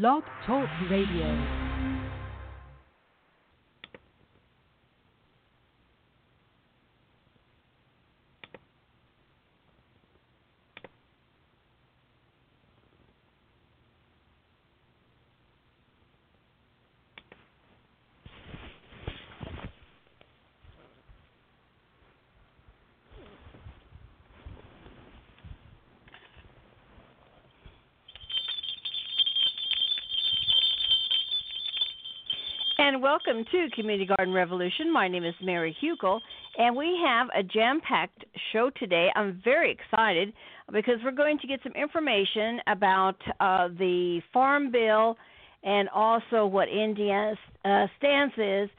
Blog Talk Radio. And welcome to Community Garden Revolution. My name is Mary Hukill, and we have a jam packed show today. I'm very excited because we're going to get some information about uh, the Farm Bill and also what Indiana's uh, stance is.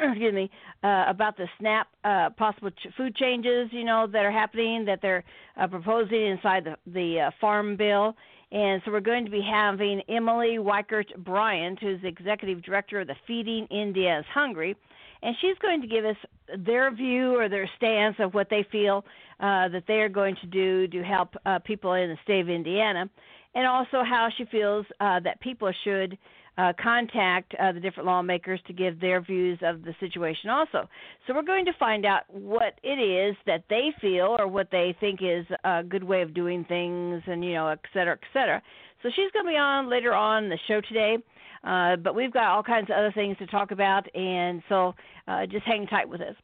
excuse me uh, about the SNAP uh, possible ch- food changes, you know, that are happening that they're uh, proposing inside the the uh, Farm Bill, and so we're going to be having Emily Weikert Bryant, who's the executive director of the Feeding Indiana's Hungry, and she's going to give us their view or their stance of what they feel uh, that they are going to do to help uh, people in the state of Indiana, and also how she feels uh, that people should uh, contact uh, the different lawmakers to give their views of the situation also. So we're going to find out what it is that they feel or what they think is a good way of doing things and, you know, et cetera, et cetera. So she's going to be on later on the show today. Uh, but we've got all kinds of other things to talk about, and so uh, just hang tight with us.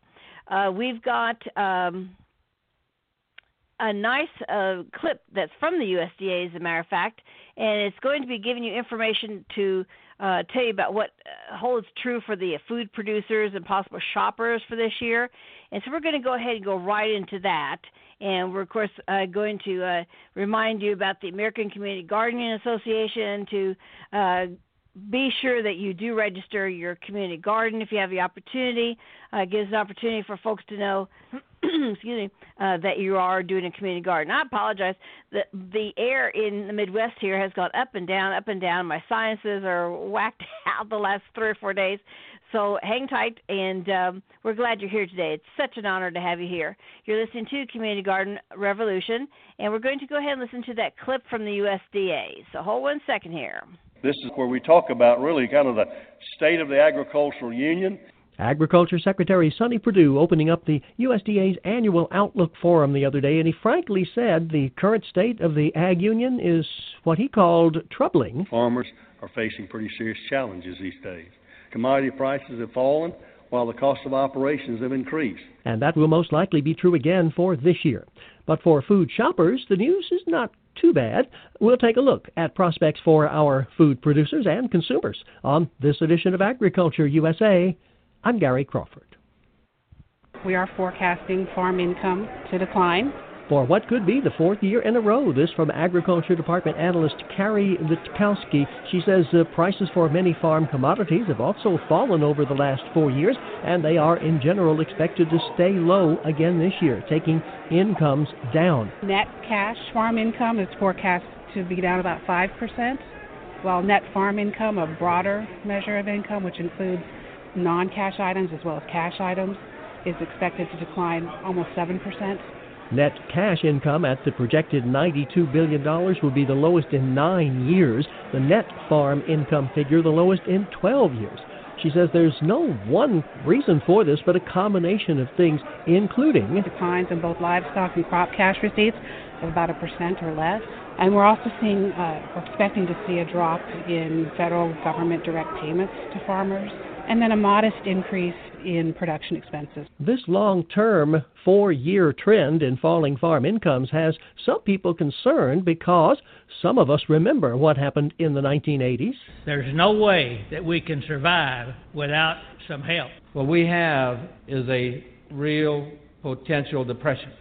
Uh, we've got um, a nice uh, clip that's from the USDA, as a matter of fact, and it's going to be giving you information to uh, tell you about what holds true for the food producers and possible shoppers for this year. And so we're going to go ahead and go right into that. And we're, of course, uh, going to uh, remind you about the American Community Gardening Association to uh, be sure that you do register your community garden if you have the opportunity. Uh, it gives an opportunity for folks to know, excuse me, uh, that you are doing a community garden. I apologize. The the air in the Midwest here has gone up and down, up and down. My sciences are whacked out the last three or four days. So hang tight, and um, we're glad you're here today. It's such an honor to have you here. You're listening to Community Garden Revolution, and we're going to go ahead and listen to that clip from the USDA. So hold one second here. This is where we talk about really kind of the state of the agricultural union. Agriculture Secretary Sonny Perdue opening up the USDA's annual Outlook Forum the other day, and he frankly said the current state of the Ag Union is what he called troubling. Farmers are facing pretty serious challenges these days. Commodity prices have fallen while the cost of operations have increased. And that will most likely be true again for this year. But for food shoppers, the news is not too bad. We'll take a look at prospects for our food producers and consumers on this edition of Agriculture USA. I'm Gary Crawford. We are forecasting farm income to decline for what could be the fourth year in a row. This from Agriculture Department analyst Carrie Litkowski. She says uh, prices for many farm commodities have also fallen over the last four years, and they are in general expected to stay low again this year, taking incomes down. Net cash farm income is forecast to be down about 5%, while net farm income, a broader measure of income, which includes non cash items as well as cash items, is expected to decline almost 7%. Net cash income at the projected $92 billion will be the lowest in nine years. The net farm income figure, the lowest in 12 years. She says there's no one reason for this, but a combination of things, including declines in both livestock and crop cash receipts of about a percent or less. And we're also seeing, uh, we're expecting to see a drop in federal government direct payments to farmers, and then a modest increase in production expenses. This long term four year trend in falling farm incomes has some people concerned because some of us remember what happened in the 1980s. There's no way that we can survive without some help. What we have is a real potential depression.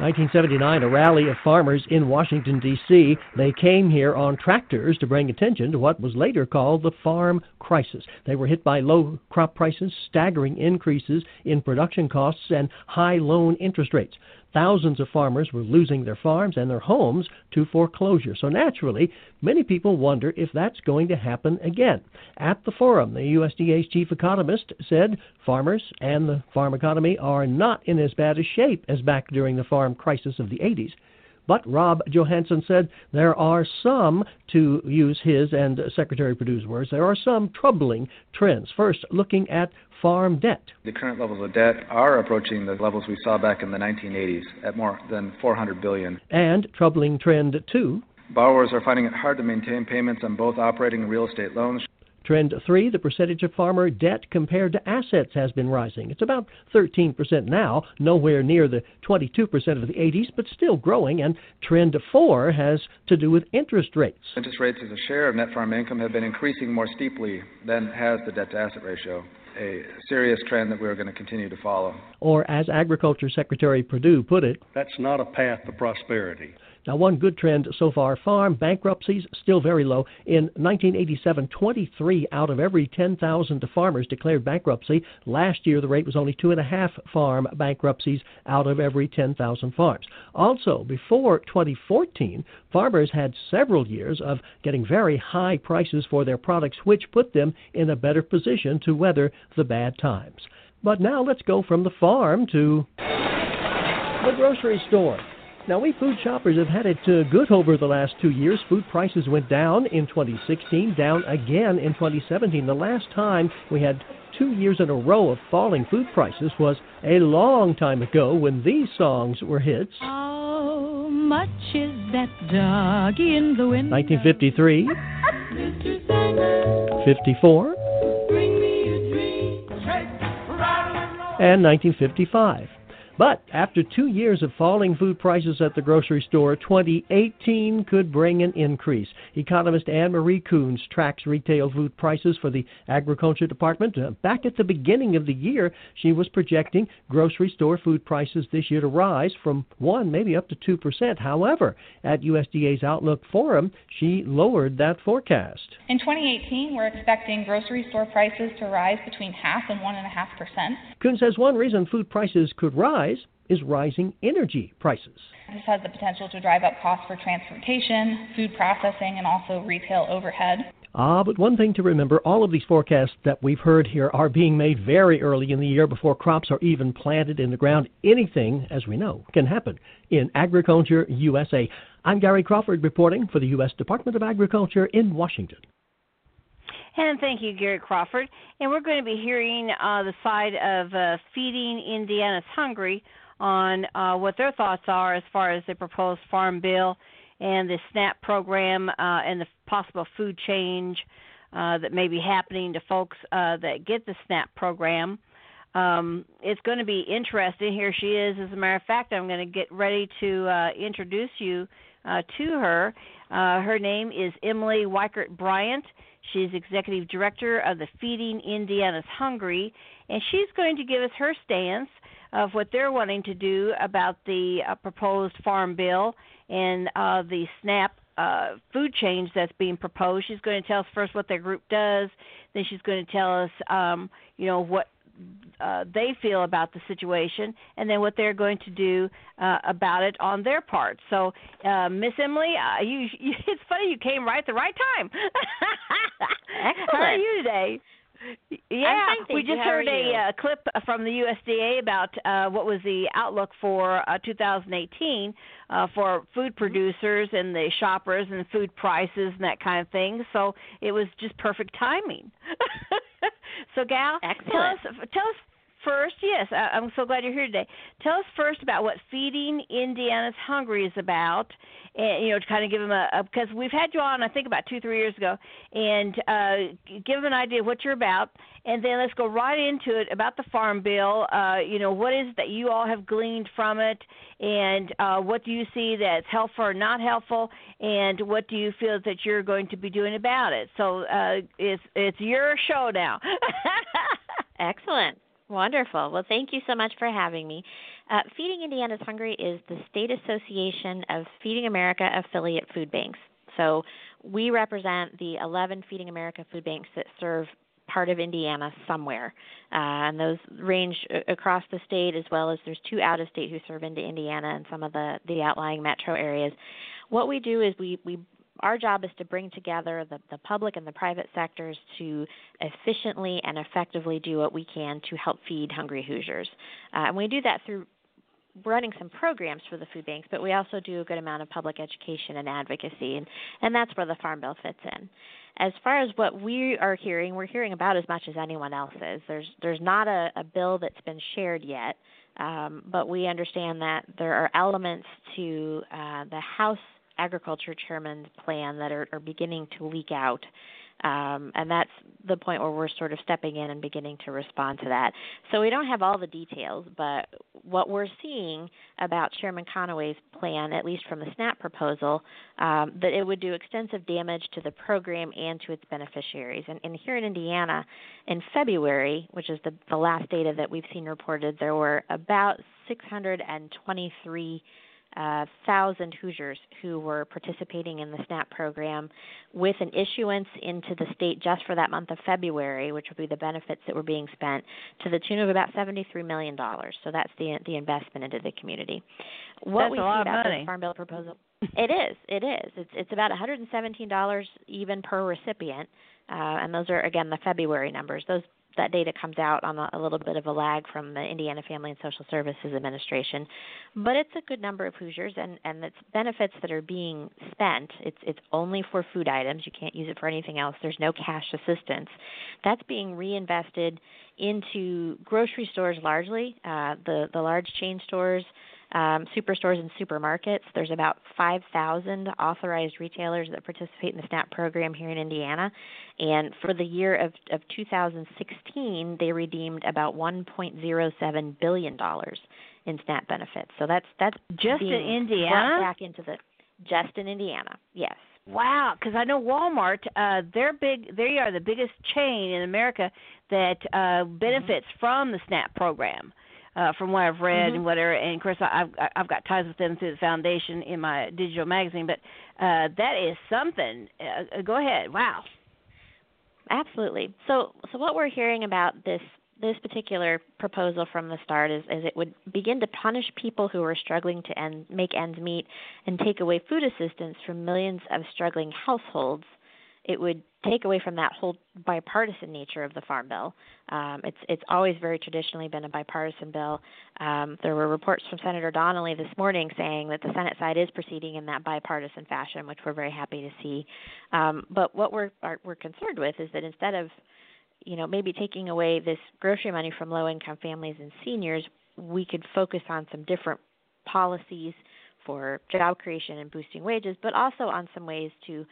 1979, a rally of farmers in Washington, D.C. They came here on tractors to bring attention to what was later called the farm crisis. They were hit by low crop prices, staggering increases in production costs, and high loan interest rates. Thousands of farmers were losing their farms and their homes to foreclosure. So naturally, many people wonder if that's going to happen again. At the forum, the USDA's chief economist said farmers and the farm economy are not in as bad a shape as back during the farm crisis of the 80s. But Rob Johansson said there are some, to use his and Secretary Perdue's words, there are some troubling trends. First, looking at farm debt. The current levels of debt are approaching the levels we saw back in the 1980s at more than 400 billion. And troubling trend two. Borrowers are finding it hard to maintain payments on both operating and real estate loans. Trend three, the percentage of farmer debt compared to assets has been rising. It's about 13% now, nowhere near the 22% of the 80s, but still growing. And trend four has to do with interest rates. Interest rates as a share of net farm income have been increasing more steeply than has the debt to asset ratio a serious trend that we're going to continue to follow. Or, as Agriculture Secretary Perdue put it, that's not a path to prosperity. Now, one good trend so far farm bankruptcies still very low. In 1987, 23 out of every 10,000 farmers declared bankruptcy. Last year, the rate was only two and a half farm bankruptcies out of every 10,000 farms. Also, before 2014, farmers had several years of getting very high prices for their products, which put them in a better position to weather the bad times. But now let's go from the farm to the grocery store. Now, we food shoppers have had it uh, good over the last two years. Food prices went down in 2016, down again in 2017. The last time we had two years in a row of falling food prices was a long time ago when these songs were hits. How much is that dog in the window? 1953, 54, and 1955. But after two years of falling food prices at the grocery store, 2018 could bring an increase. Economist Annemarie Kuhns tracks retail food prices for the Agriculture Department. Uh, back at the beginning of the year, she was projecting grocery store food prices this year to rise from 1 maybe up to 2%. However, at USDA's Outlook Forum, she lowered that forecast. In 2018, we're expecting grocery store prices to rise between half and 1.5%. Coons says one reason food prices could rise rise is rising energy prices. This has the potential to drive up costs for transportation, food processing, and also retail overhead. Ah, but one thing to remember all of these forecasts that we've heard here are being made very early in the year before crops are even planted in the ground. Anything, as we know, can happen in Agriculture USA. I'm Gary Crawford reporting for the U.S. Department of Agriculture in Washington. And thank you, Gary Crawford. And we're going to be hearing uh, the side of uh, Feeding Indiana's Hungry on uh, what their thoughts are as far as the proposed farm bill and the SNAP program uh, and the possible food change uh, that may be happening to folks uh, that get the SNAP program. Um, it's going to be interesting. Here she is. As a matter of fact, I'm going to get ready to uh, introduce you uh, to her. Uh, her name is Emily Weikert Bryant. She's executive director of the Feeding Indiana's Hungry, and she's going to give us her stance of what they're wanting to do about the uh, proposed farm bill and uh, the SNAP uh, food change that's being proposed. She's going to tell us first what their group does, then she's going to tell us, um, you know, what uh, they feel about the situation, and then what they're going to do uh, about it on their part. So, uh, Miss Emily, uh, you, you, it's funny you came right at the right time. Excellent. How are you today? Yeah, we just How heard a uh, clip from the USDA about uh, what was the outlook for uh, 2018 uh, for food mm-hmm. producers and the shoppers and food prices and that kind of thing. So it was just perfect timing. so, Gal, Excellent. tell us tell us first, yes, I, I'm so glad you're here today. Tell us first about what Feeding Indiana's Hungry is about, and you know, to kind of give them a, a because we've had you on, I think about two, three years ago, and uh, give them an idea of what you're about, and then let's go right into it about the Farm Bill. Uh, you know, what is it that you all have gleaned from it, and uh, what do you see that's helpful or not helpful, and what do you feel that you're going to be doing about it? So uh, it's it's your show now. Excellent. Wonderful. Well, thank you so much for having me. Uh, Feeding Indiana's Hungry is the state association of Feeding America affiliate food banks. So we represent the 11 Feeding America food banks that serve part of Indiana somewhere. Uh, and those range across the state as well as there's two out of state who serve into Indiana and some of the, the outlying metro areas. What we do is we, we our job is to bring together the, the public and the private sectors to efficiently and effectively do what we can to help feed hungry Hoosiers. Uh, and we do that through running some programs for the food banks, but we also do a good amount of public education and advocacy, and, and that's where the Farm Bill fits in. As far as what we are hearing, we're hearing about as much as anyone else is. There's there's not a, a bill that's been shared yet, um, but we understand that there are elements to uh, the House Agriculture Chairman's plan that are, are beginning to leak out. Um, and that's the point where we're sort of stepping in and beginning to respond to that. So we don't have all the details, but what we're seeing about Chairman Conaway's plan, at least from the SNAP proposal, um, that it would do extensive damage to the program and to its beneficiaries. And, and here in Indiana, in February, which is the, the last data that we've seen reported, there were about 623 uh, thousand Hoosiers who were participating in the SNAP program with an issuance into the state just for that month of February, which would be the benefits that were being spent, to the tune of about $73 million. So that's the the investment into the community. What that's we see about the Farm Bill proposal, it is, it is. It's it's about $117 even per recipient. Uh, and those are again the February numbers. Those that data comes out on a, a, little bit of a lag from the Indiana Family and Social Services Administration, but it's a good number of Hoosiers, and and it's benefits that are being spent. It's it's only for food items. You can't use it for anything else. There's no cash assistance. That's being reinvested into grocery stores largely, uh, the the large chain stores um, superstores and supermarkets. There's about 5,000 authorized retailers that participate in the SNAP program here in Indiana. And for the year of, of 2016, they redeemed about 1.07 billion dollars in SNAP benefits. So that's that's just in Indiana back into the just in Indiana. Yes. Wow, because I know Walmart, uh, they're big. They are the biggest chain in America that uh, benefits mm-hmm. from the SNAP program uh, from what I've read mm-hmm. and whatever. And of course, I've I've got ties with them through the foundation in my digital magazine. But uh, that is something. Uh, go ahead. Wow. Absolutely. So so what we're hearing about this this particular proposal from the start is, is it would begin to punish people who are struggling to end, make ends meet and take away food assistance from millions of struggling households it would take away from that whole bipartisan nature of the farm bill. Um, it's it's always very traditionally been a bipartisan bill. Um, there were reports from Senator Donnelly this morning saying that the Senate side is proceeding in that bipartisan fashion, which we're very happy to see. Um, but what we're are, we're concerned with is that instead of you know maybe taking away this grocery money from low income families and seniors, we could focus on some different policies for job creation and boosting wages, but also on some ways to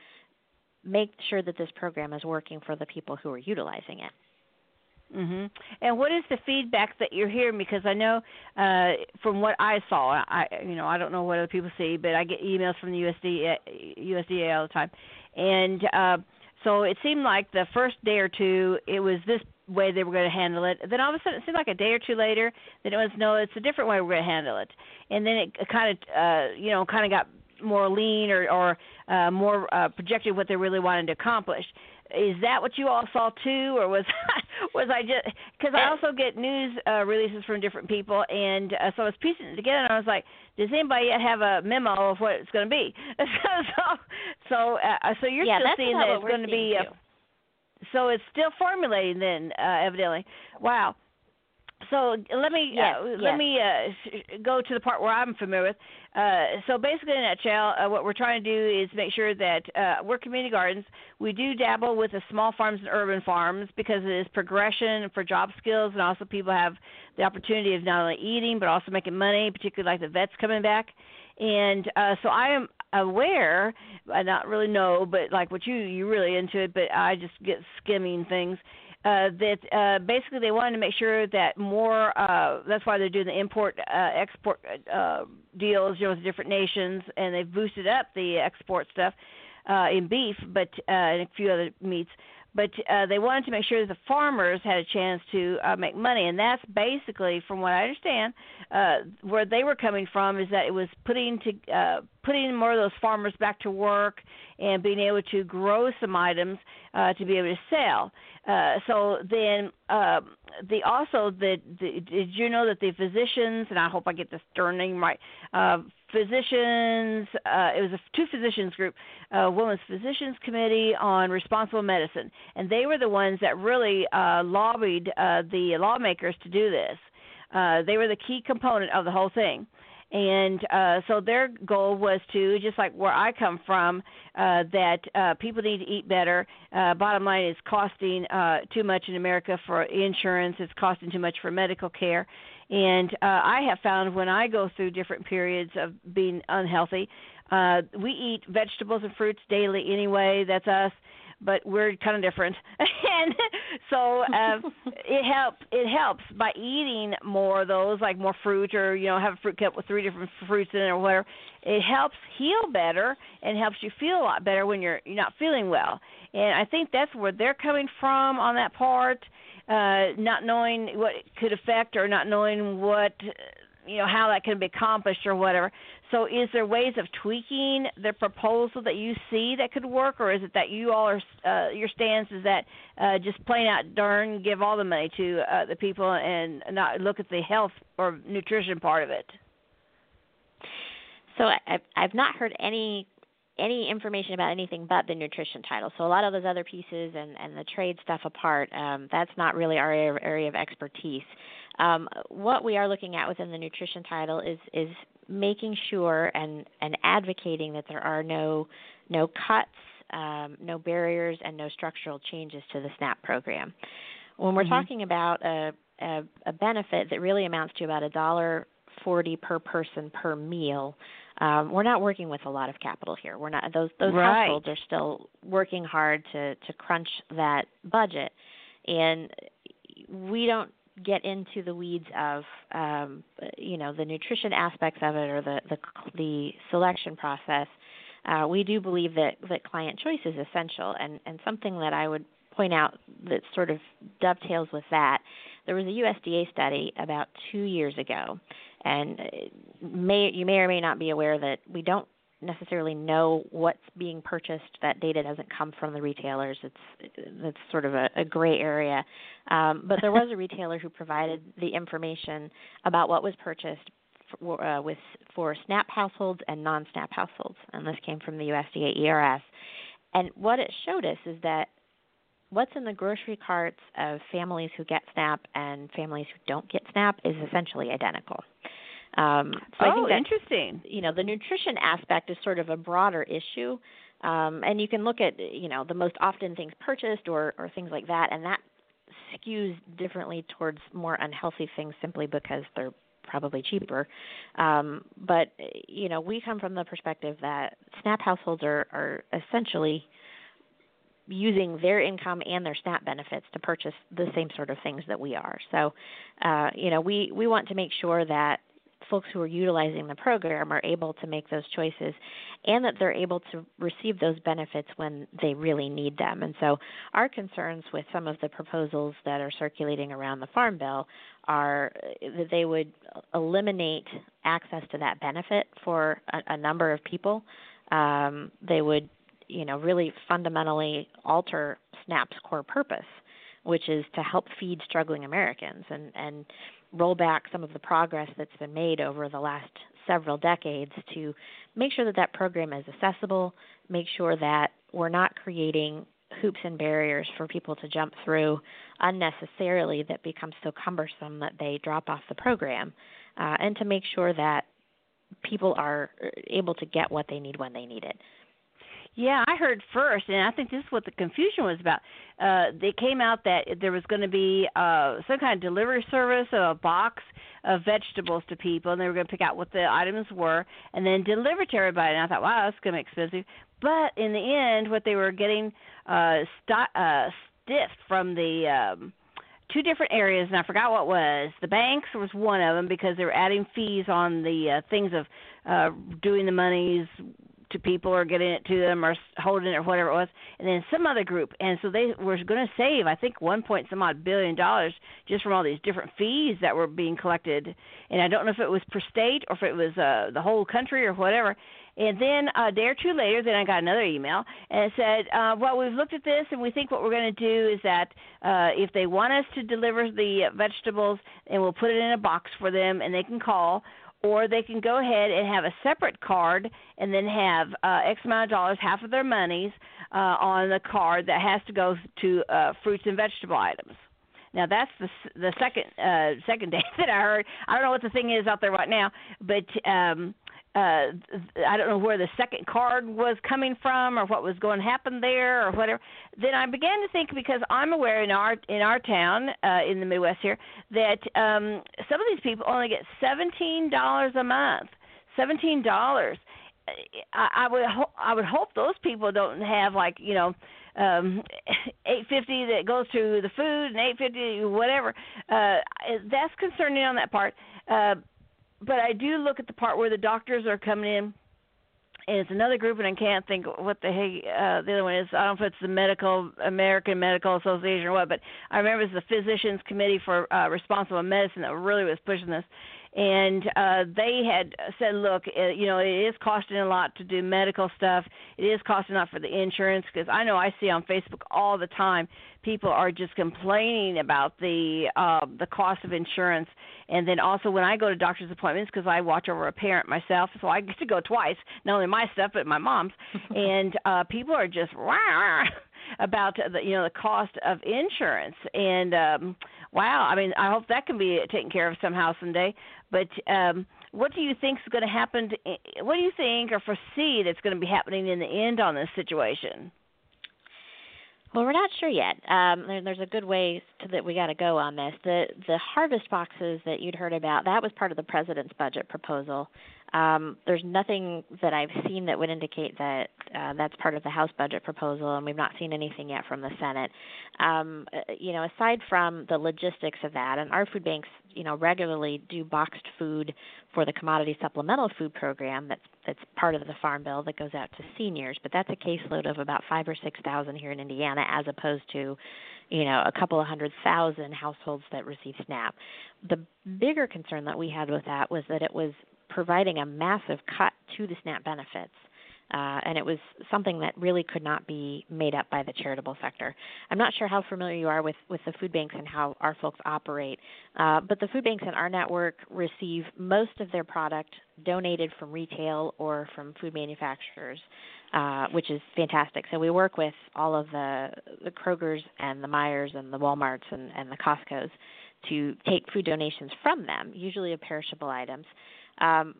make sure that this program is working for the people who are utilizing it. Mhm. And what is the feedback that you're hearing? Because I know uh, from what I saw, I you know I don't know what other people see, but I get emails from the USDA, USDA all the time, and uh, so it seemed like the first day or two it was this way they were going to handle it. Then all of a sudden it seemed like a day or two later that it was no, it's a different way we're going to handle it. And then it kind of uh, you know kind of got more lean or, or uh, more uh, projected what they really wanted to accomplish. Is that what you all saw too, or was was I just because I also get news uh, releases from different people, and uh, so I was piecing it together, and I was like, does anybody yet have a memo of what it's going to be? so so so, uh, so you're yeah, still seeing that it's going to be. Uh, so it's still formulating then, uh, evidently. Wow. So let me yes, uh, yes. let me uh, go to the part where I'm familiar with. Uh, so basically, in a nutshell, uh, what we're trying to do is make sure that uh, we're community gardens. We do dabble with the small farms and urban farms because it is progression for job skills, and also people have the opportunity of not only eating but also making money, particularly like the vets coming back. And uh, so I am aware, I not really know, but like what you you really into it, but I just get skimming things uh, that uh, basically they wanted to make sure that more. Uh, that's why they're doing the import uh, export uh, deals, you know, with different nations, and they've boosted up the export stuff uh, in beef, but uh, and a few other meats. But uh, they wanted to make sure that the farmers had a chance to uh, make money, and that's basically, from what I understand, uh, where they were coming from is that it was putting to uh, putting more of those farmers back to work and being able to grow some items uh, to be able to sell. Uh, so then uh, the also the, the did you know that the physicians and I hope I get darn name right uh, physicians uh, it was a two physicians group uh, women's physicians committee on responsible medicine and they were the ones that really uh, lobbied uh, the lawmakers to do this Uh, they were the key component of the whole thing and uh, so their goal was to just like where I come from, uh, that uh, people need to eat better. Uh, bottom line is costing uh, too much in America for insurance. It's costing too much for medical care, and uh, I have found when I go through different periods of being unhealthy, uh, we eat vegetables and fruits daily anyway. That's us but we're kind of different. and so uh, it helps. It helps by eating more of those, like more fruit, or you know, have a fruit cup with three different fruits in it, or whatever. It helps heal better and helps you feel a lot better when you're you're not feeling well. And I think that's where they're coming from on that part, uh, not knowing what it could affect or not knowing what you know how that can be accomplished or whatever. So, is there ways of tweaking the proposal that you see that could work, or is it that you all are uh, your stance is that uh, just plain out darn give all the money to uh, the people and not look at the health or nutrition part of it? So I've I've not heard any any information about anything but the nutrition title. So a lot of those other pieces and, and the trade stuff apart, um, that's not really our area of expertise. Um, what we are looking at within the nutrition title is is making sure and and advocating that there are no no cuts, um, no barriers, and no structural changes to the SNAP program. When we're mm-hmm. talking about a, a a benefit that really amounts to about a dollar forty per person per meal, um, we're not working with a lot of capital here. We're not those those right. households are still working hard to to crunch that budget, and we don't get into the weeds of um, you know the nutrition aspects of it or the the, the selection process, uh, we do believe that that client choice is essential and and something that I would point out that sort of dovetails with that. There was a USDA study about two years ago, and may you may or may not be aware that we don't necessarily know what's being purchased. That data doesn't come from the retailers. It's it's sort of a, a gray area. Um, but there was a retailer who provided the information about what was purchased for, uh, with for SNAP households and non-SNAP households, and this came from the USDA ERS. And what it showed us is that what's in the grocery carts of families who get SNAP and families who don't get SNAP is essentially identical. Um, so oh, I think that, interesting. You know, the nutrition aspect is sort of a broader issue, um, and you can look at you know the most often things purchased or or things like that, and that skews differently towards more unhealthy things simply because they're probably cheaper. Um, but you know, we come from the perspective that SNAP households are are essentially using their income and their SNAP benefits to purchase the same sort of things that we are. So, uh, you know, we we want to make sure that folks who are utilizing the program are able to make those choices and that they're able to receive those benefits when they really need them. And so, our concerns with some of the proposals that are circulating around the Farm Bill are that they would eliminate access to that benefit for a, a number of people. Um, they would, you know, really fundamentally alter SNAP's core purpose, which is to help feed struggling Americans and and roll back some of the progress that's been made over the last several decades to make sure that that program is accessible, make sure that we're not creating hoops and barriers for people to jump through unnecessarily that becomes so cumbersome that they drop off the program, uh, and to make sure that people are able to get what they need when they need it. Yeah, I heard first, and I think this is what the confusion was about. Uh, they came out that there was going to be uh, some kind of delivery service a box of vegetables to people, and they were going to pick out what the items were and then deliver to everybody. And I thought, wow, that's going to be expensive. But in the end, what they were getting uh, st- uh, stiffed from the um, two different areas, and I forgot what was. The banks was one of them because they were adding fees on the uh, things of uh, doing the monies to people or getting it to them or holding it or whatever it was, and then some other group. And so they were going to save, I think, one point some odd billion dollars just from all these different fees that were being collected. And I don't know if it was per state or if it was uh, the whole country or whatever. And then a day or two later, then I got another email and it said, uh, "Well, we've looked at this and we think what we're going to do is that uh, if they want us to deliver the vegetables, and we'll put it in a box for them, and they can call, or they can go ahead and have a separate card and then have uh, X amount of dollars, half of their monies, uh, on the card that has to go to uh, fruits and vegetable items. Now that's the the second uh, second day that I heard. I don't know what the thing is out there right now, but um, uh, I don't know where the second card was coming from or what was going to happen there or whatever. Then I began to think because I'm aware in our in our town uh, in the Midwest here that um, some of these people only get seventeen dollars a month. Seventeen dollars. I, I would ho- I would hope those people don't have like you know um eight fifty that goes to the food and eight fifty whatever uh that's concerning on that part uh but i do look at the part where the doctors are coming in and it's another group and i can't think what the hey uh the other one is. I don't know if it's the medical american medical association or what but i remember it's the physicians committee for uh responsible medicine that really was pushing this and uh, they had said, look, uh, you know, it is costing a lot to do medical stuff. It is costing a lot for the insurance because I know I see on Facebook all the time people are just complaining about the uh, the cost of insurance. And then also when I go to doctor's appointments because I watch over a parent myself, so I get to go twice, not only my stuff but my mom's. and uh, people are just about the you know the cost of insurance and um wow i mean i hope that can be taken care of somehow someday but um what do you think is going to happen to, what do you think or foresee that's going to be happening in the end on this situation well, we're not sure yet. Um, there, there's a good ways to, that we got to go on this. The the harvest boxes that you'd heard about that was part of the president's budget proposal. Um, there's nothing that I've seen that would indicate that uh, that's part of the House budget proposal, and we've not seen anything yet from the Senate. Um, uh, you know, aside from the logistics of that, and our food banks, you know, regularly do boxed food for the commodity supplemental food program that's that's part of the farm bill that goes out to seniors, but that's a caseload of about five or six thousand here in Indiana, as opposed to you know a couple of hundred thousand households that receive SNAP. The bigger concern that we had with that was that it was providing a massive cut to the SNAP benefits. Uh, and it was something that really could not be made up by the charitable sector. I'm not sure how familiar you are with, with the food banks and how our folks operate, uh, but the food banks in our network receive most of their product donated from retail or from food manufacturers, uh, which is fantastic. So we work with all of the, the Krogers and the Meijers and the Walmarts and, and the Costco's to take food donations from them, usually of perishable items. Um,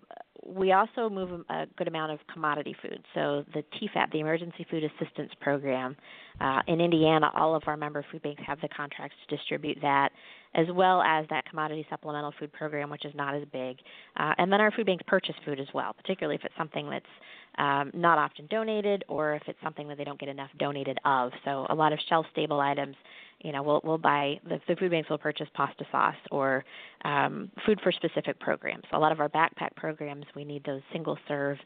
we also move a good amount of commodity food. So the TEFAP, the Emergency Food Assistance Program, uh, in Indiana, all of our member food banks have the contracts to distribute that, as well as that commodity supplemental food program, which is not as big. Uh, and then our food banks purchase food as well, particularly if it's something that's um, not often donated or if it's something that they don't get enough donated of. So a lot of shelf stable items you know we'll we'll buy the, the food banks will purchase pasta sauce or um, food for specific programs. A lot of our backpack programs we need those single serve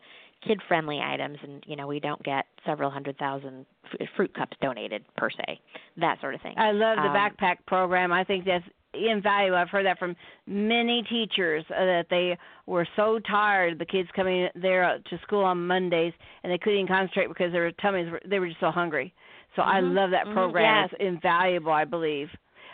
kid friendly items and you know we don't get several hundred thousand f- fruit cups donated per se that sort of thing. I love the um, backpack program. I think that's invaluable. I've heard that from many teachers uh, that they were so tired the kids coming there to school on mondays and they couldn't even concentrate because their tummies were they were just so hungry so mm-hmm. I love that program. Mm-hmm. It's invaluable, I believe.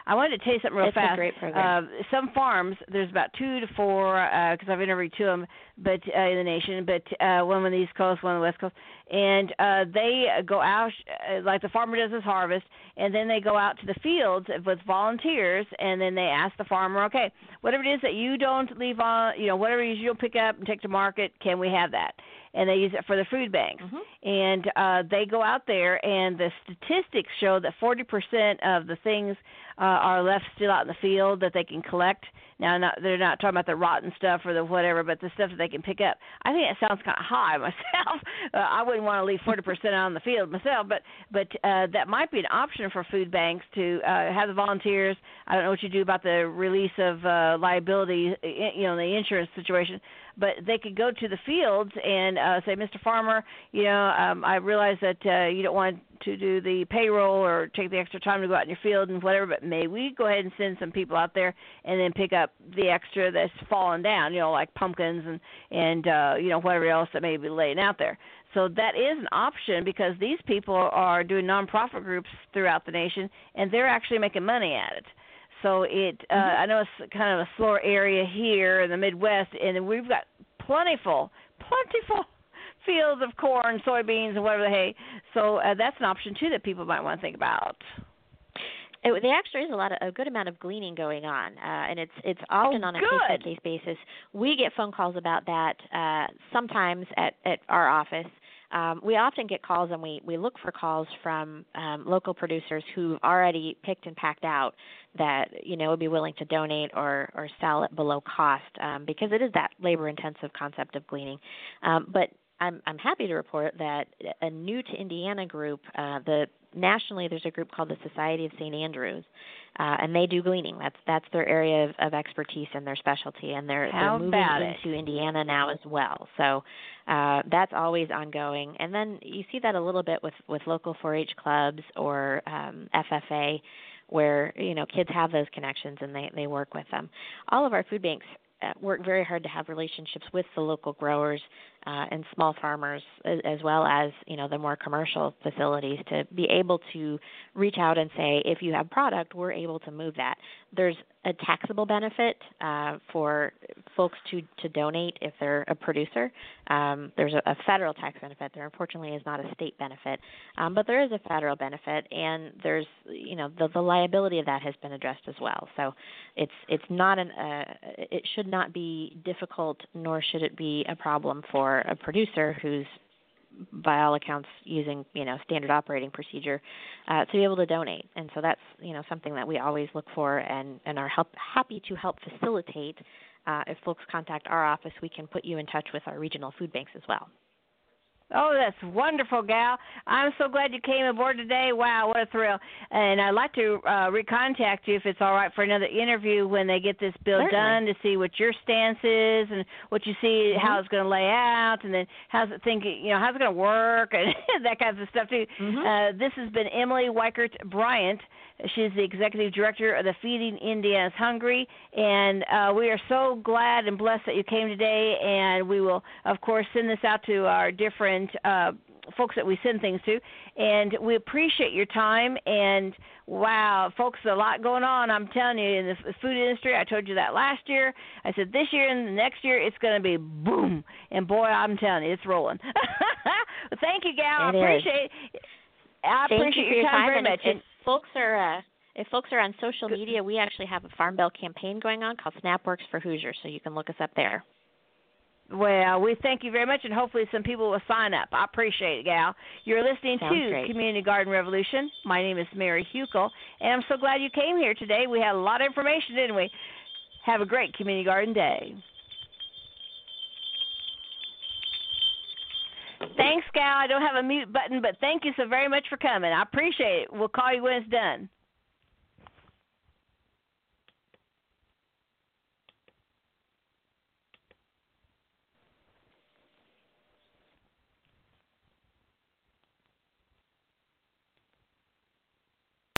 I wanted to tell you something real it's fast. A great program. Uh, some farms, there's about two to four, because uh, I've interviewed two of them, but uh, in the nation, but uh, one on the East Coast, one on the West Coast, and uh, they go out uh, like the farmer does his harvest, and then they go out to the fields with volunteers, and then they ask the farmer, okay, whatever it is that you don't leave on, you know, whatever it is you'll pick up and take to market, can we have that? and they use it for the food banks. Mm-hmm. And uh, they go out there, and the statistics show that 40% of the things uh, are left still out in the field that they can collect. Now, not, they're not talking about the rotten stuff or the whatever, but the stuff that they can pick up. I think it sounds kind of high myself. Uh, I wouldn't want to leave 40% out on the field myself, but but uh, that might be an option for food banks to uh, have the volunteers. I don't know what you do about the release of uh, liability, you know, the insurance situation, but they could go to the fields and uh, say, Mr. Farmer, you know, um, I realize that uh, you don't want to do the payroll or take the extra time to go out in your field and whatever, but may we go ahead and send some people out there and then pick up the extra that's fallen down, you know, like pumpkins and and uh, you know whatever else that may be laying out there. So that is an option because these people are doing nonprofit groups throughout the nation and they're actually making money at it. So it, uh, mm-hmm. I know it's kind of a slower area here in the Midwest, and we've got plentiful, plentiful fields of corn, soybeans, and whatever the hay. So uh, that's an option too that people might want to think about. It, there actually is a lot of a good amount of gleaning going on, uh, and it's it's often oh, on a case by case basis. We get phone calls about that uh, sometimes at at our office. Um, we often get calls, and we we look for calls from um, local producers who've already picked and packed out that you know would be willing to donate or or sell at below cost um, because it is that labor intensive concept of gleaning. Um, but I'm I'm happy to report that a new to Indiana group, uh, the nationally there's a group called the Society of St. Andrews, uh, and they do gleaning. That's that's their area of, of expertise and their specialty, and they're How they're moving it? into Indiana now as well. So uh, that's always ongoing. And then you see that a little bit with with local 4-H clubs or um, FFA where you know kids have those connections and they they work with them. All of our food banks uh, work very hard to have relationships with the local growers uh, and small farmers, as, well as you know the more commercial facilities, to be able to reach out and say, if you have product, we're able to move that. There's a taxable benefit uh, for folks to to donate if they're a producer. Um, there's a, a federal tax benefit. There unfortunately is not a state benefit, um, but there is a federal benefit, and there's you know the, the liability of that has been addressed as well. So it's it's not an uh, it should not be difficult, nor should it be a problem for a producer who's by all accounts using you know standard operating procedure uh, to be able to donate. And so that's you know something that we always look for and and are help, happy to help facilitate uh, if folks contact our office we can put you in touch with our regional food banks as well Oh, that's wonderful, gal. I'm so glad you came aboard today. Wow, what a thrill. And I'd like to uh, recontact you if it's all right for another interview when they get this bill Certainly. done to see what your stance is and what you see, mm-hmm. how it's going to lay out, and then how's it think, you know, how's it going to work and that kind of stuff too. Mm-hmm. Uh, this has been Emily Weikert Bryant. She's the executive director of the Feeding Indiana's Hungry, and uh, we are so glad and blessed that you came today. And we will, of course, send this out to our different uh, folks that we send things to, and we appreciate your time. And wow, folks, a lot going on. I'm telling you, in the food industry, I told you that last year. I said this year and the next year it's going to be boom. And boy, I'm telling you, it's rolling. Thank you, gal. It I appreciate. Is. I Thank appreciate you for your time, very and much. Folks are uh, if folks are on social media, we actually have a Farm Bill campaign going on called SnapWorks for Hoosiers, so you can look us up there. Well, we thank you very much, and hopefully some people will sign up. I appreciate it, gal. You're listening Sounds to great. Community Garden Revolution. My name is Mary Hukill, and I'm so glad you came here today. We had a lot of information, didn't we? Have a great Community Garden Day. Thanks, gal. I don't have a mute button, but thank you so very much for coming. I appreciate it. We'll call you when it's done.